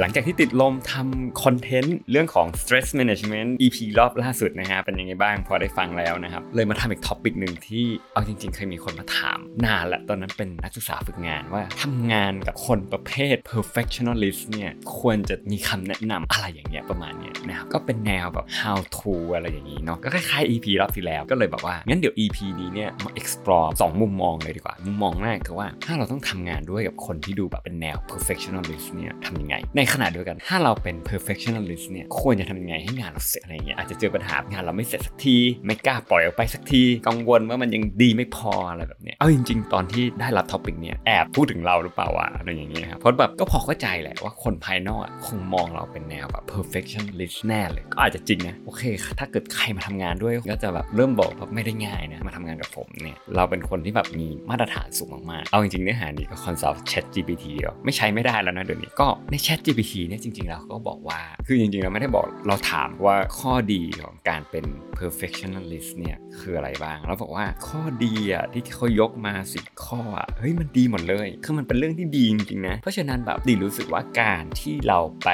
หลังจากที่ติดลมทำคอนเทนต์เรื่องของ stress management EP รอบล่าสุดนะฮะเป็นยังไงบ้างพอได้ฟังแล้วนะครับ เลยมาทำอีกท็อปิกหนึ่งที่เอาจริงๆ เคยมีคนมาถาม นานละตอนนั้นเป็นนักศึกษาฝึกงานว่าทำงานกับคนประเภท perfectionist เนี่ยควรจะมีคำแนะนำอะไรอย่างเงี้ยประมาณเนี้ยนะครับก็เป็นแนวแบบ how to อะไรอย่างงี้เนาะก็คล้ายๆ EP รอบที่แล้วก็เลยบอกว่างั้นเดี๋ยว EP นี้เนี่ยมา explore สองมุมมองเลยดีกว่า มุมมองแรกคือว่าถ้าเราต้องทำงานด้วยกับคนที่ดูแบบเป็นแนว perfectionist เนี่ยทำยังไงในขณะเดียวกัน ถ้าเราเป็น perfectionist เนี่ยควรจะทำยังไงให้งานเราเสร็จอะไรเงี้ยอาจจะเจอปัญหางานเราไม่เสร็จสักที ไม่กล้าปล่อยออกไปสักทีกังวลว่ามันยังดีไม่พออะไรแบบเนี้ยเอาจริง ๆ ตอนที่ได้รับ topic เนี่ยแอบพูดถึงเราหรือเปล่าวะอะไรอย่างเงี้ยครับเพราะแบบก็พอเข้าใจแหละว่าคนภายนอกอะคงมองเราเป็นแนวแบบ perfectionist แน่เลยก็อาจจะจริงนะโอเค ถ้าเกิดใครมาทำงานด้วยก็จะแบบเริ่มบอกว่าไม่ได้ง่ายนะมาทำงานกับผมเนี่ยเราเป็นคนที่แบบมีมาตรฐานสูงมากๆเอาจริงๆเนื้อหานี้ก็ consult Chat GPT เดียวไม่ใช้ไม่ได้แล้วนะเดี๋ยวนี้ก็ใน Chat GPT เนี่ยจริงๆแล้วก็บอกว่า คือจริงๆเราไม่ได้บอกเราถามว่าข้อดีของการเป็น perfectionist เนี่ยคืออะไรบ้างเราบอกว่าข้อดีอะที่เขายกมาสิข้ออะเฮ้ยมันดีหมดเลย คือมันเป็นเรื่องที่ดีจริงๆนะ เพราะฉะนั้นแบบดีรู้สึกว่าการที่เราไป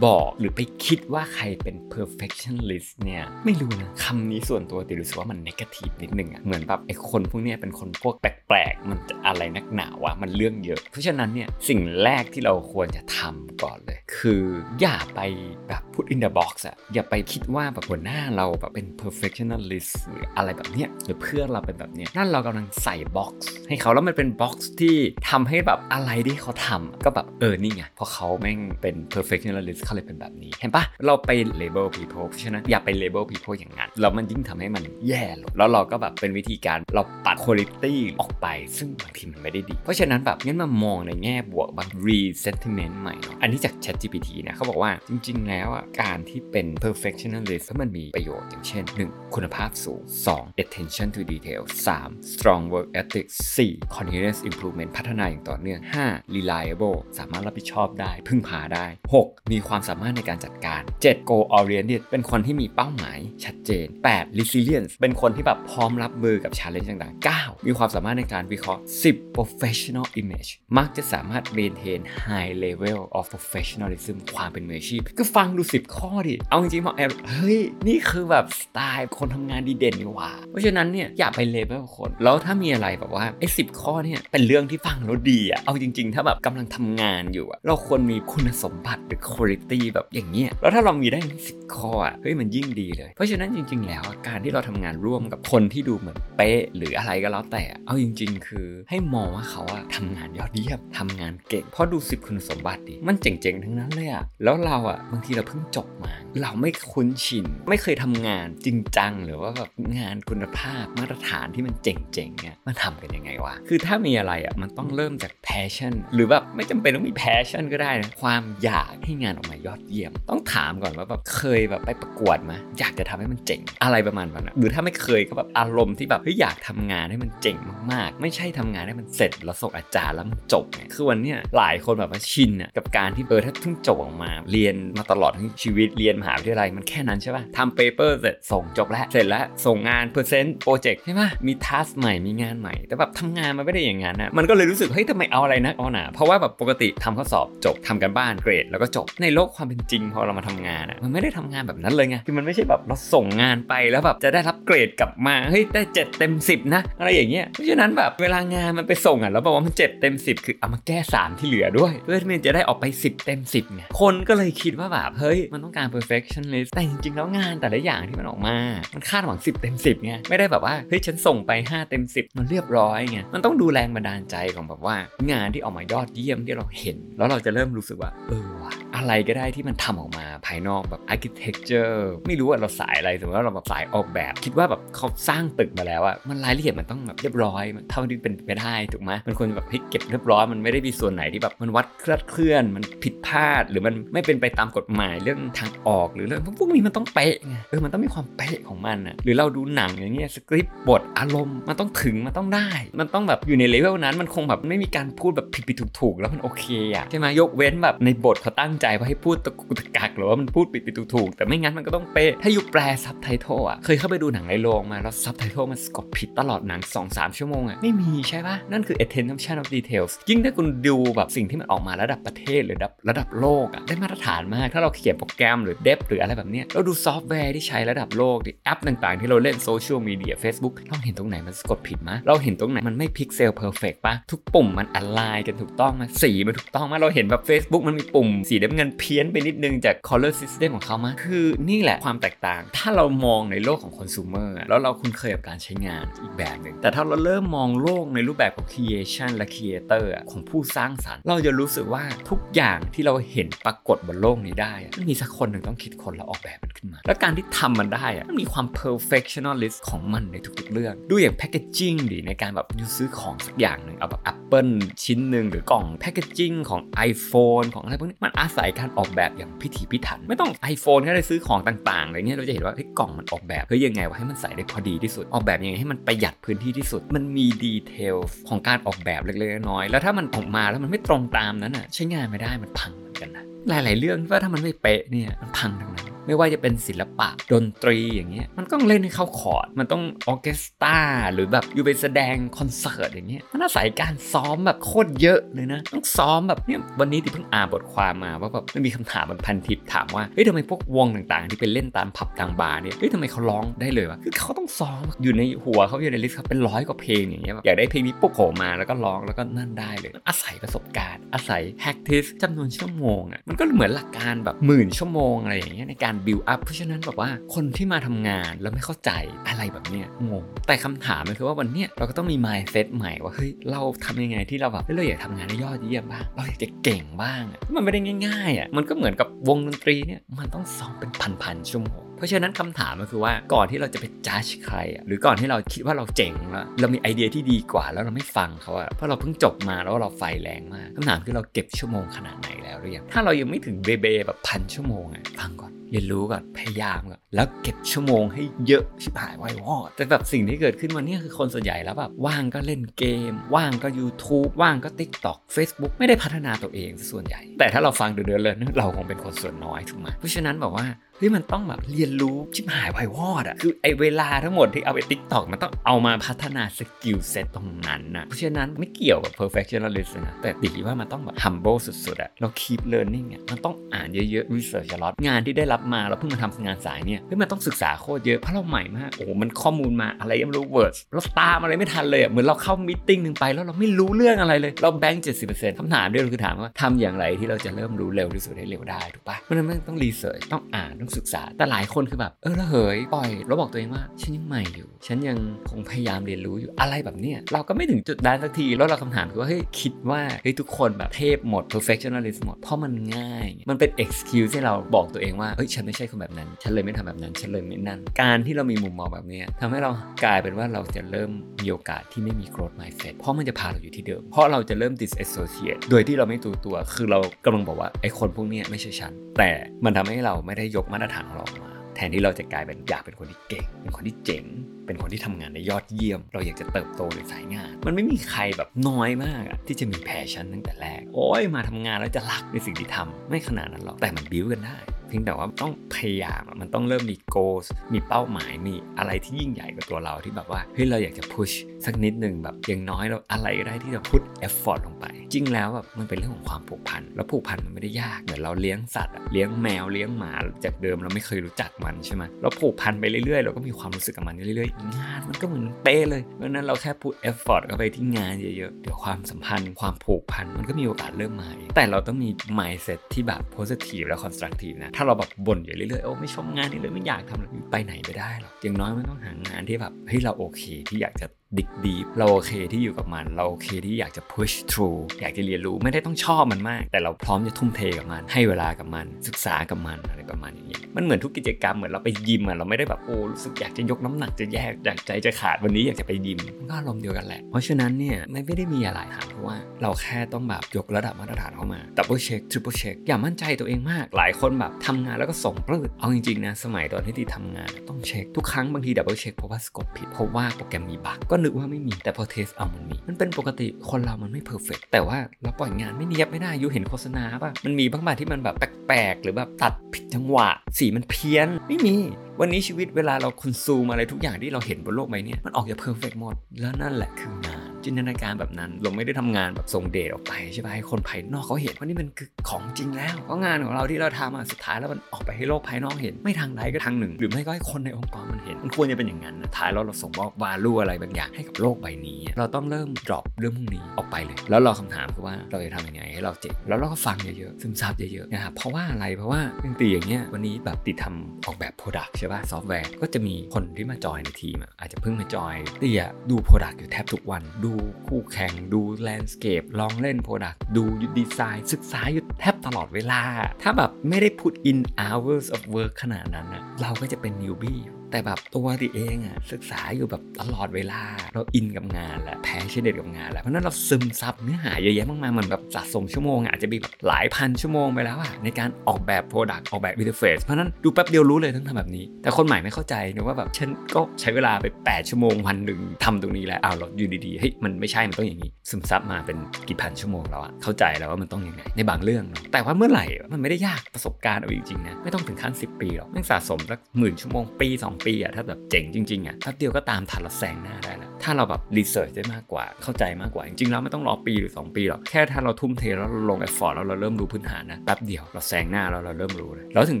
บอกหรือไปคิดว่าใครเป็น perfectionist เนี่ยไม่รู้นะคำนี้ส่วนตัวตีรู้สึกว่ามัน negative นิดนึงอะเหมือนแบบไอ้คนพวกเนี้ยเป็นคนพวกแปลกๆมันอะไรนักหนาวะมันเรื่องเยอะ เพราะฉะนั้นเนี่ยสิ่งแรกที่เราควรจะทำก่อนเลย คืออย่าไปแบบ put in the box อะอย่าไปคิดว่าแบบหัวหน้าเราแบบเป็น perfectionist หรืออะไรแบบเนี้ยหรือเพื่อนเราเป็นแบบเนี้ยนั่นเรากำลังใส่ box ให้เขาแล้วมันเป็น box ที่ทำให้แบบอะไรที่เขาทำก็แบบเออนี่ไงเพราะเขาแม่งเป็น perfectionist เขาเลยเป็นแบบนี้เห็นปะเราไป label people เพราะฉะนั้นอย่าไป label people อย่างนั้นแล้วมันยิ่งทำให้มันแย่ลงแล้วเราก็แบบเป็นวิธีการเราปัด quality ออกไป ซึ่งบางทีมันไม่ได้ดี เพราะฉะนั้นแบบงั้นมามองในแง่บวกบาง re-sentiment ใหม่นอะอันนี้จาก ChatGPT นี่ยเขาบอกว่าจริง ๆ แล้วอะการที่เป็น perfectionist มันมีประโยชน์อย่างเช่น 1. คุณภาพสูง 2. attention to detail 3. strong work ethic 4. continuous improvement พัฒนาอย่างต่อเนื่อง 5. reliable สามารถรับผิดชอบได้ พึ่งพาได้ 6. มีความสามารถในการจัดการ 7. goal oriented เป็นคนที่มีเป้าหมาย ชัดเจน 8. resilience เป็นคนที่แบบพร้อมรับมือกับ challenge ต่างๆ 9. มีความสามารถในการวิเคราะห์ 10. professional image มักจะสามารถ maintain high level of professionalism ความเป็นมืออาชีพก็ฟังดูสิ10 ข้อดิ เอาจริงๆพอแอบเฮ้ย นี่คือแบบสไตล์คนทำงานดีเด่นนี่หว่า เพราะฉะนั้นเนี่ยอย่าไปเลเวลคน แล้วถ้ามีอะไรแบบว่าไอ้สิข้อเนี่ยเป็นเรื่องที่ฟังแล้วดีอะเอาจริง ๆ ถ้าแบบกำลังทำงานอยู่อะเราควรมีคุณสมบัติหรือคุณภาพแบบอย่างเงี้ย แล้วถ้าเรามีได้สิบข้ออะเฮ้ยมันยิ่งดีเลย เพราะฉะนั้นจริง ๆ แล้วการที่เราทำงานร่วมกับคนที่ดูเหมือนเป๊ะหรืออะไรก็แล้วแต่ เอาจริง ๆ คือให้มองว่าเขาอะทำงานยอดเยี่ยมทำงานเก่งเพราะดูสิบคุณสมบัติดิมันเจ๋งๆทั้งนั้นเลยอะแล้วเราอะบางทีเราเพิ่งจบมา เราไม่คุ้นชิน ไม่เคยทำงานจริงจัง หรือว่าแบบงานคุณภาพมาตรฐานที่มันเจ๋งๆเนี่ยมันทำกันยังไงวะคือถ้ามีอะไรอะมันต้องเริ่มจาก passion หรือแบบไม่จำเป็นต้องมี passion ก็ได้นะความอยากให้งานออกมายอดเยี่ยม ต้องถามก่อนว่าแบบเคยแบบไปประกวดไหมอยากจะทำให้มันเจ๋งอะไรประมาณนั้นหรือถ้าไม่เคยก็แบบอารมณ์ที่แบบเฮ้ยอยากทำงานให้มันเจ๋งมากๆ ไม่ใช่ทำงานให้มันเสร็จแล้วส่งอาจารย์แล้วมันจบเนี่ยคือวันเนี้ยหลายคนแบบว่าชินอะกับการที่เออถ้าเพิ่งจบออกมา เรียนมาตลอดทั้งชีวิตเรียนมหาวิทยาลัยมันแค่นั้นใช่ป่ะทำ paper เสร็จส่งจบแล้ว เสร็จแล้วส่งงาน present project ใช่ป่ะมี task ใหม่มีงานใหม่ แต่แบบทำงานมันไม่ได้อย่างนั้นนะมันก็เลยรู้สึกเฮ้ยทำไมเอาอะไรนะเอาหนาเพราะว่าแบบปกติทำข้อสอบจบทำกันบ้านเกรด แล้วก็จบในโลกความเป็นจริงพอเรามาทำงานอะมันไม่ได้ทำงานแบบนั้นเลยไงคือมันไม่ใช่แบบเราส่งงานไปแล้วแบบจะได้รับเกรดกลับมาเฮ้ยได้เจ็ดเต็มสิบนะอะไรอย่างเงี้ยเพราะฉะนั้นแบบเวลางานมันไปส่งอะแล้วบอกว่ามันเจ็ดเต็มสิบคือเอามาแก้สามที่เหลือด้วย เพื่อที่มันจะได้ออกไป 10 เต็ม10ไงคนก็เลยคิดว่าแบบเฮ้ยมันต้องการ perfectionist แต่จริงๆแล้วงานแต่ละอย่างที่มันออกมา มันคาดหวัง 10 เต็ม 10ไงไม่ได้แบบว่าเฮ้ยฉันส่งไป 5 เต็ม 10 มันเรียบร้อยไงมันต้องดูแรงบันดาลใจของแบบว่า งานที่ออกมายอดเยี่ยมที่เราเห็น แล้วเราจะเริ่มรู้สึกว่าเออว่ะอะไรก็ได้ที่มันทำออกมาภายนอกแบบ architecture ไม่รู้ว่าเราสายอะไรสมมติว่าเราแบบสายออกแบบ คิดว่าแบบเขาสร้างตึกมาแล้วอะมันรายละเอียดมันต้องแบบเรียบร้อยเท่าที่เป็นไปได้ถูกไหมมันควรแบบให้เก็บเรียบร้อยมันไม่ได้มีส่วนไหนที่แบบมันวัดเคลื่อนเคลื่อนมันผิดพลาด หรือมันไม่เป็นไปตามกฎหมายเรื่องทางออกหรือเรื่องพวกนี้มันต้องเป๊ะไงเออมันต้องมีความเป๊ะของมันอะหรือเราดูหนังอย่างเงี้ยสคริปต์บทอารมณ์มันต้องถึงมันต้องได้ มันต้องแบบอยู่ในเลเวลนั้นมันคงแบบไม่มีการพูดแบบผิดผิดถูกถูกแล้วมันโอเคอะใช่ไหมยกเว้นแบบในบทเขาตั้งใจว่าให้พูดตะกุตะกักหรือว่ามันพูดผิดผิดถูกถูกแต่ไม่งั้นมันก็ต้องเป๊ะถ้า you แปลซับไตเติลอะเคยเข้าไปดูหนังในโรงมาแล้วซับไตเติลมันสกดผิดตลอดหนัง 2-3 ชั่วโมงอะไม่มีใช่ปะนั่นคือ attention of details ยิ่งถ้าคุณดูแบบสิ่งที่มันออกมาระดับประเทศหรือระดับระดับโลกอะได้มาตรฐานมาก ถ้าเราเขียนโปรแกรมหรือ dev หรืออะไรแบบนี้เราดูซอฟต์แวร์ที่ใช้ระดับโลกดิแอปต่างๆ ที่เราเล่นโซเชียลมีเดีย Facebook เราเห็นตรงไหนมันสะกดผิดมะเราเห็นตรงไหนมันไม่ pixel perfect ปะทุกปุ่มมัน align กันถูกต้องมะสีมันถูกต้องมะเราเห็นแบบ Facebook มันมีปุ่ม สีน้ำเงินเพี้ยนไปนิดนึงจาก color system ของเขามะคือนี่แหละความแตกต่าง ถ้าเรามองในโลกของคอน sumer แล้วเราคุ้นเคยกับการใช้งานอีกแบบหนึ่งแต่ถ้าเราเริ่มมองโลกในรูปแบบของ creation และ creator อะของผู้สร้างสรรค์ เราจะรู้สึกว่าทุกอย่างที่เราเห็นปรากฏบนโลกนี้ได้มีสักคนหนึ่งต้องคิดคนแล้วออกแบบมันขึ้นมา แล้วการที่ทำมันได้อะมันมีความ perfectionist ของมันในทุกๆเรื่อง ดูอย่าง packaging ดิในการแบบยูซื้อของสักอย่างหนึ่งเอาแบบ Apple ชิ้นหนึ่งหรือกล่อง packaging ของ iPhone ของอะไรพวกนี้มันอาศัยการออกแบบอย่างพิถีพิถัน ไม่ต้อง iPhone ก็ได้ซื้อของต่างๆอะไรเงี้ยเราจะเห็นว่าเฮ้ยกล่องมันออกแบบเฮ้ยยังไงวะให้มันใส่ได้พอดีที่สุด ออกแบบยังไงให้มันประหยัดพื้นที่ที่สุด มันมีดีเทลของการออกแบบเล็กๆน้อยๆแล้วถ้ามันออกมาแล้วมันไม่ตรงตามนั้นอะใช้งานไม่ได้มันพัง กันนะหลาย ๆ เรื่องว่าถ้ามันไม่เป๊ะเนี่ยมันพังทั้งนั้นไม่ว่าจะเป็นศิลปะดนตรีอย่างเงี้ยมันต้องเล่นให้เข้าคอร์ด มันต้อง orchestra หรือแบบ you ไปแสดงคอนเสิร์ตอย่างเงี้ยมันอาศัยการซ้อมแบบโคตรเยอะเลยนะต้องซ้อมแบบเนี่ยวันนี้ที่เพิ่งอ่านบทความมาว่าแบบมันมีคำถามบนพันทิปถามว่าเฮ้ยทำไมพวกวงต่าง ๆ ที่ไปเล่นตามผับตามบาร์เนี่ยเฮ้ยทำไมเขาร้องได้เลยวะคือเขาต้องซ้อมอยู่ในหัวเขาอยู่ใน list เขาเป็นร้อยกว่าเพลงอย่างเงี้ยแบบอยากได้เพลงนี้ปุ๊บโผล่มาแล้วก็ร้องแล้วก็นั่นได้เลยอาศัยประสบการณ์ อาศัย practice จำนวนชั่วโมงอะมันก็เหมือนหลักการแบบหมื่นชั่วโมงอะไรอย่างเงี้ยในการบิวอัพเพราะฉะนั้นแบบว่าคนที่มาทำงานแล้วไม่เข้าใจอะไรแบบเนี้ยงงแต่คำถามมันคือว่าวันเนี้ยเราก็ต้องมี mindset ใหม่ว่าเฮ้ยเราทำยังไงที่เราแบบเฮ้ยเราอยากทำงานได้ยอดเยี่ยมบ้างเราอยากจะเก่งบ้างอะมันไม่ได้ง่ายๆอะมันก็เหมือนกับวงดนตรีเนี่ยมันต้องซ้อมเป็นพันๆชั่วโมง เพราะฉะนั้นคำถามก็คือว่าก่อนที่เราจะไปจ้าชใครอะหรือก่อนที่เราคิดว่าเราเจ๋งแล้วเรามีไอเดียที่ดีกว่าแล้วเราไม่ฟังเขาอะเพราะเราเพิ่งจบมาแล้วเราไฟแรงมากคำถามคือเราเก็บชั่วโมงขนาดไหนแล้วหรือยังถ้าเรายังไม่ถึงเบเบแบบพันชั่วโมงอะฟังก่อนเรียนรู้ก่อนพยายามก่อนแล้วเก็บชั่วโมงให้เยอะชิบหายไว้วอดแต่แบบสิ่งที่เกิดขึ้นวันนี้คือคนส่วนใหญ่แล้วแบบว่างก็เล่นเกม ว่างก็ YouTube ว่างก็ TikTok Facebook ไม่ได้พัฒนาตัวเองส่วนใหญ่ แต่ถ้าเราฟังเดือดๆเลยเราคงเป็นคนส่วนน้อยถูกไหมเพราะฉะนั้นบอกว่าเฮ้ยมันต้องแบบเรียนรู้ชิบหายไววอดอะคือไอเวลาทั้งหมดที่เอาไป TikTok มันต้องเอามาพัฒนา skill set ตรงนั้นนะเพราะฉะนั้นไม่เกี่ยวกับ perfectionist นะแต่ตีว่ามันต้องแบบ humble สุดๆอะเรา keep learning อะมันต้องอ่านเยอะๆ research a lot งานที่ได้รับมาเราเพิ่งมาทำงานสายเนี่ยเฮ้ยมันต้องศึกษาโคตรเยอะเพราะเราใหม่มากโอ้โหมันข้อมูลมาอะไรยังไม่รู้ words เราตามอะไรไม่ทันเลยอะเหมือนเราเข้า meeting หนึ่งไปแล้วเราไม่รู้เรื่องอะไรเลยเรา blank 70%คำถามเดียวคือถามว่าทำอย่างไรที่เราจะเริ่มรู้เร็วที่สุดให้เร็วได้ถูกปะเพราะฉะนั้นมันต้อง research ต้องอ่านต้องศึกษา แต่หลายคนคือแบบเออระเหยปล่อยแล้วบอกตัวเองว่าฉันยังใหม่อยู่ ฉันยังคงพยายามเรียนรู้อยู่อะไรแบบเนี้ยเราก็ไม่ถึงจุดนั้นสักทีแล้วเราคำถามคือว่าเฮ้ยคิดว่าเฮ้ยทุกคนแบบเทพหมด perfectionist หมดเพราะมันง่าย มันเป็น excuse ให้เราบอกตัวเองว่าเฮ้ยฉันไม่ใช่คนแบบนั้น ฉันเลยไม่ทำแบบนั้น ฉันเลยไม่นั่น การที่เรามีมุมมองแบบนี้ทำให้เรากลายเป็นว่าเราจะเริ่มมีโอกาสที่ไม่มี growth mindset เพราะมันจะพาเราอยู่ที่เดิม เพราะเราจะเริ่ม disassociate โดยที่เราไม่ตัวตัว คือเรากำลังบอกว่าไอ้คนพวกนี้ไม่ใช่ฉัน แต่มันทำให้เราไม่ได้ยกมาตรฐานของเราออกมาแทนที่เราจะกลายเป็นอยากเป็นคนที่เก่ง เป็นคนที่เจ๋ง เป็นคนที่ทำงานได้ยอดเยี่ยม เราอยากจะเติบโตในสายงาน มันไม่มีใครแบบน้อยมากอะที่จะมีแพชชั่นตั้งแต่แรก โอ้ยมาทำงานแล้วจะรักในสิ่งที่ทำไม่ขนาดนั้นหรอก แต่มันบิ้วกันได้ เพียงแต่ว่าต้องพยายามมันต้องเริ่มมี goals มีเป้าหมายมีอะไรที่ยิ่งใหญ่กว่าตัวเราที่แบบว่าเฮ้ยเราอยากจะ push สักนิดหนึ่งแบบอย่างน้อยเราอะไรก็ได้ที่จะ put effort ลงไป จริงแล้วแบบมันเป็นเรื่องของความผูกพันแล้วผูกพันมันไม่ได้ยากเหมือนเราเลี้ยงสัตว์เลี้ยงแมวเลี้ยงหมาจากเดิมเราไม่เคยรู้จักมันใช่ไหมเราผูกพันไปเรื่อยๆเราก็มีความรู้สึกกับมันเรื่อยๆงานมันก็เหมือนเป๊ะเลยเพราะนั้นเราแค่ put effort เข้าไปที่งานเยอะๆเดี๋ยวความสัมพันธ์ความผูกพันมันก็มีโอกาสเริ่มมาแต่เราต้องมี mindset ที่แบบ positive และ constructive นะถ้าเราแบบบ่นอยู่เรื่อยๆโอ้ไม่ชอบงานนี้เลยไม่อยากทำเลยไปไหนไม่ได้หรอกอย่างน้อยมันต้องหางานที่แบบเฮ้ยเราโอเคที่อยากจะ dig deep เราโอเคที่อยู่กับมัน เราโอเคที่อยากจะ push through อยากจะเรียนรู้ไม่ได้ต้องชอบมันมาก แต่เราพร้อมจะทุ่มเทกับมัน ให้เวลากับมัน ศึกษากับมันอะไรประมาณอย่างเงี้ยมันเหมือนทุกกิจกรรมเหมือนเราไปยิมอะเราไม่ได้แบบโอ้รู้สึกอยากจะยกน้ำหนักจะแยกอยากใจจะขาดวันนี้อยากจะไปยิมมันก็อารมณ์เดียวกันแหละ เพราะฉะนั้นเนี่ยไม่ได้มีอะไรถาเพราะว่าเราแค่ต้องแบบยกระดับมาตรฐานเข้ามา double check triple check อย่ามั่นใจตัวเองมาก หลายคนแบบทำงานแล้วก็ส่งปลื้ดเอาจริงๆนะสมัยตอนที่ตีทำงานต้องเช็คทุกครั้งบางที double check เพราะว่าสกดผิดเพราะว่าโปรแกรมมี bug ก็นึกว่าไม่มีแต่พอ test เอามันมี มันเป็นปกติคนเรามันไม่ perfect แต่ว่าเราปล่อยงานไม่เนียบไม่ได้ you เห็นโฆษณาป่ะมันมีบางบางที่มันแบบแปลกๆ หรือแบบตัดผิดจังหวะ สีมันเพี้ยนไม่มีวันนี้ชีวิตเวลาเรา consume อะไรทุกอย่างที่เราเห็นบนโลกใบนี้มันออกจาก perfect หมดแล้วนั่นแหละคืองาน จินตนาการแบบนั้น เราไม่ได้ทำงานแบบส่งเดชออกไปใช่ไหมให้คนภายนอกเขาเห็นว่านี่มันคือของจริงแล้วเพราะงานของเราที่เราทำมาสุดท้ายแล้วมันออกไปให้โลกภายนอกเห็นไม่ทางใดก็ทางหนึ่ง หรือไม่ก็ให้คนในองค์กรมันเห็น มันควรจะเป็นอย่างนั้นนะท้ายแล้วเราส่งมอบ value อะไรบางอย่างให้กับโลกใบนี้ เราต้องเริ่ม drop เรื่องพวกนี้ออกไปเลย แล้วเราคำถามคือว่าเราจะทำยังไงให้เราเจ๋งแล้วเราก็ฟังเยอะๆซึมซับเยอะๆนะครับเพราะว่าอะไรเพราะว่าจริงๆอย่างเงี้ยวันนี้แบบติดทำออกแบบ Product ใช่ป่ะซอฟต์แวร์ก็จะมีคนที่มาจอยในทีมอะอาจจะเพิ่งมาจอยตีอะดู Product อยู่แทบทุกวันดูคู่แข่งดู landscape ลองเล่น product ดูดีไซน์ศึกษาอยู่แทบตลอดเวลา ถ้าแบบไม่ได้ put in hours of work ขนาดนั้นอะเราก็จะเป็น newbie แต่แบบตัวตีเองอะศึกษาอยู่แบบตลอดเวลา เราอินกับงานแหละ passionate กับงานแหละเพราะนั้นเราซึมซับเนื้อหาเยอะแยะมากมายเหมือนแบบสะสมชั่วโมงอะอาจจะมีแบบหลายพันชั่วโมงไปแล้วอะในการออกแบบ Product ออกแบบ Interface เพราะนั้นดูแป๊บเดียวรู้เลยต้องทำแบบนี้ แต่คนใหม่ไม่เข้าใจนะว่าแบบฉันก็ใช้เวลาไป 8 ชั่วโมงวันหนึ่งทำตรงนี้แล้วอ้าวเราอยู่ดีๆเฮ้ยมันไม่ใช่มันต้องอย่างนี้ ซึมซับมาเป็นกี่พันชั่วโมงแล้วอะเข้าใจแล้วว่ามันต้องยังไงในบางเรื่องเนาะแต่ว่าเมื่อไหร่มันไม่ได้ยากประสบการณ์เอาจริงๆนะไม่ต้องถึงขั้น10 ปีหรอกม่งสะสมสักหมื่นชั่วโมงปี2ปีอะถ้าแบบเจ๋งจริงๆอะแป๊บเดียวก็ตามทันเราแซงหน้าได้แล้วถ้าเราแบบ research ได้มากกว่าเข้าใจมากกว่า จริงๆแล้วไม่ต้องรอปีหรือ 2 ปีหรอกแค่ถ้าเราทุ่มเทแล้วเราลง effort แล้วเราเริ่มรู้พื้นฐานนะแป๊บเดียวเราแซงหน้าแล้วเราเริ่มรู้เลยแล้วถึง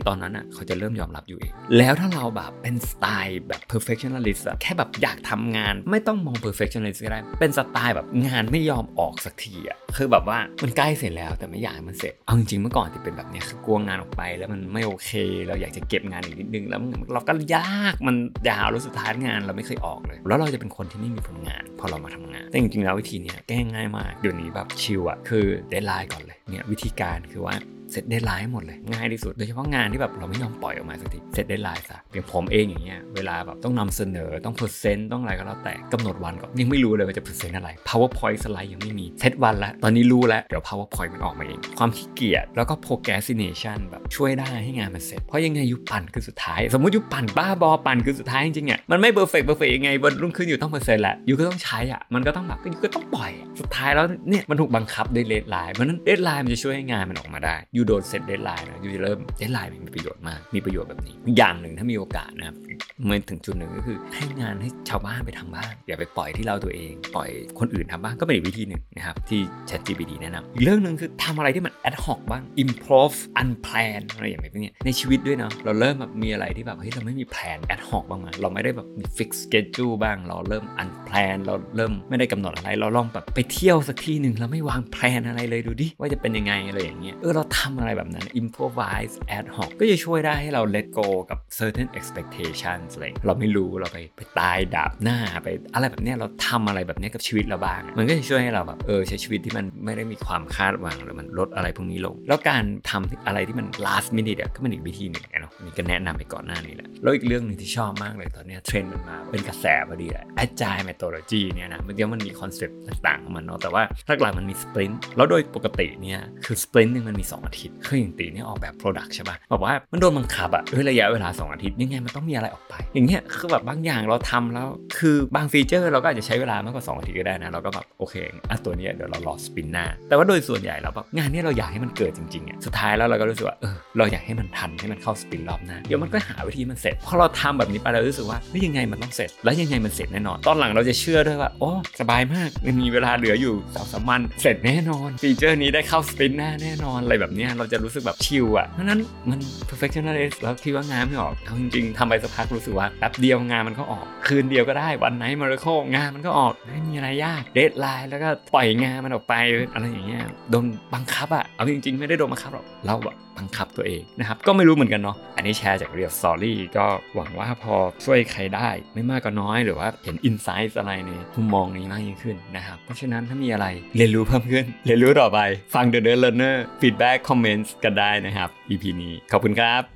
ตอนนั้นอะเขาจะเริ่มยอมรับอยู่เองแล้วถ้าเราแบบเป็นสไตล์แบบ perfectionist อะแค่แบบอยากทำงานไม่ต้องมอง perfectionist ก็ได้ เป็นสไตล์แบบงานไม่ยอมออกสักทีอะคือแบบว่ามันใกล้เสร็จแล้วแต่ไม่อยากมันเสร็จเอาจริงๆเมื่อก่อนที่เป็นแบบนี้คือกลัวงานออกไปแล้วมันไม่โอเค เราอยากจะเก็บงานอีกนิดนึงแล้วเราก็ยากมันยาวแล้วสุดท้ายงานเราไม่เคยออกเลย แล้วเราจะเป็นคนที่ไม่มีผลงาน พอเรามาทำงาน แต่จริงๆแล้ววิธีนี้แก้ง่ายมากเดี๋ยวนี้แบบ chill อะคือ deadline ก่อนเลยเนี่ยวิธีการคือว่า set deadline หมดเลยง่ายที่สุดโดยเฉพาะงานที่แบบเราไม่ยอมปล่อยออกมาสักที set deadline ซะอย่างผมเองอย่างเงี้ยเวลาแบบต้องนำเสนอต้อง present ต้องอะไรก็แล้วแต่กำหนดวันก่อนยังไม่รู้เลยว่าจะ present อะไร PowerPoint สไลด์ยังไม่มีเซตวันแล้วตอนนี้รู้แล้วเดี๋ยว PowerPoint มันออกมาเองความขี้เกียจแล้วก็ procrastination แบบช่วยได้ให้งานมันเสร็จเพราะยังไง you ปั่นคือสุดท้าย สมมติ you ปั่นบ้าบอปั่นคือสุดท้ายจริงๆอะมันไม่ perfect perfect ยังไงวันรุ่งขึ้น you ต้อง present แหละ you ก็ต้องใช้อะมันก็ต้องแบบ you ก็ต้องปล่อย สุดท้ายแล้วเนี่ยมันถูกบังคับด้วย deadline เพราะนั้น deadline มันจะช่วยให้งานมันออกมาได้ you โดน set deadline นะ you จะเริ่ม deadline มีประโยชน์มากมีประโยชน์แบบนี้ อย่างหนึ่งถ้ามีโอกาสนะครับเมื่อถึงจุดหนึ่งก็คือให้งานให้ชาวบ้านไปทำบ้างอย่าไปปล่อยที่เราตัวเอง ปล่อยคนอื่นทำบ้างก็เป็นอีกวิธีหนึ่งนะครับที่ ChatGPT แนะนำอีกเรื่องหนึ่งคือทำอะไรที่มัน ad hoc บ้าง improvise unplan อะไรอย่างนี้ในชีวิตด้วยเนาะเราเริ่มแบบมีอะไรที่แบบเฮ้ยเราไม่มีแผน ad hoc บ้างไหมเราไม่ได้แบบมี fix schedule บ้างเราเริ่ม unplan เราเริ่มไม่ได้กำหนดอะไร เราลองแบบไปเที่ยวสักที่หนึ่งเราไม่วางแผนอะไรเลยดูดิว่าจะเป็นยังไงอะไรอย่างเงี้ยเออเราทำอะไรแบบนั้น improvise ad hoc ก็จะช่วยได้ให้เรา let go กับ certain expectations อะไรเราไม่รู้เราไปไปตายดาบหน้าไปอะไรแบบเนี้ยเราทำอะไรแบบเนี้ยกับชีวิตเราบ้าง มันก็จะช่วยให้เราแบบเออใช้ชีวิตที่มันไม่ได้มีความคาดหวังหรือมันลดอะไรพวกนี้ลง แล้วการทำอะไรที่มัน last minute ก็เป็นอีกวิธีหนึ่งเนาะนี่ก็แนะนำไปก่อนหน้านี้แหละแล้วอีกเรื่องหนึ่งที่ชอบมากเลยตอนเนี้ยเทรนด์มันมาเป็นกระแสพอดีแหละ agile methodology เนี่ยนะมันเดี๋ยวมันมีคอนเซ็ปต์ต่างๆของมันเนาะแต่ว่าหลักๆมันมี sprint แล้วโดยปกติเนี่ยคือ sprint หนึ่งมันมี 2 อาทิตย์คืออย่างตีเนี่ยออกแบบ product ใช่ป่ะบอกว่ามันโดนบังคับอะด้วยระยะเวลา 2 อาทิตย์ยังไงมันต้องมีอะไรออกไป อย่างเงี้ยคือแบบบางอย่างเราทำแล้ว คือบาง feature เราก็อาจจะใช้เวลามากกว่า2อาทิตย์ก็ได้นะ เราก็แบบโอเคอะตัวนี้เดี๋ยวเรารอ sprint หน้า แต่ว่าโดยส่วนใหญ่เราแบบงานนี้เราอยากให้มันเกิดจริงๆอะสุดท้ายแล้วเราก็รู้สึกว่าเออเราอยากให้มันทันให้มันเข้า sprint รอบหน้าเดี๋ยวมันก็หาวิธีมันเสร็จพอเราทำแบบนี้ไปเรารู้สึกว่าเฮ้ยยังไงมันต้องเสร็จ แล้วยังไงมันเสร็จแน่นอน ตอนหลังเราจะเชื่อด้วยว่าโอ้สบายมากมันมีเวลาเหลืออยู่สองสามวันเสร็จแน่นอน feature นี้ได้เข้า sprint หน้าแน่นอนอะไรแบบเนี้ยเราจะรู้สึกแบบชิลอะเพราะนั้นมัน perfectionist แล้วคิดว่างานไม่ออกเอาจริงๆทำไปสักพักกรู้สึกว่าแป๊บเดียวงานมันก็ออก คืนเดียวก็ได้วันไหนมาริโคงานมันก็ออกไม่มีอะไรยาก deadline แล้วก็ปล่อยงานมันออกไปอะไรอย่างเงี้ยโดนบังคับอะเอาจริงๆ ไม่ได้โดนบังคับหรอกเราแบบบังคับตัวเองนะครับก็ไม่รู้เหมือนกันเนาะอันนี้แชร์จาก real story ก็หวังว่าพอช่วยใครได้ไม่มากก็น้อยหรือว่าเห็น insight อะไรในมุมมองนี้มากยิ่งขึ้นนะครับเพราะฉะนั้นถ้ามีอะไรเรียนรู้เพิ่มขึ้น เรียนรู้ต่อไป ฟัง The Nerd Learner Feedback Comments กันได้นะครับ EP นี้ขอบคุณครับ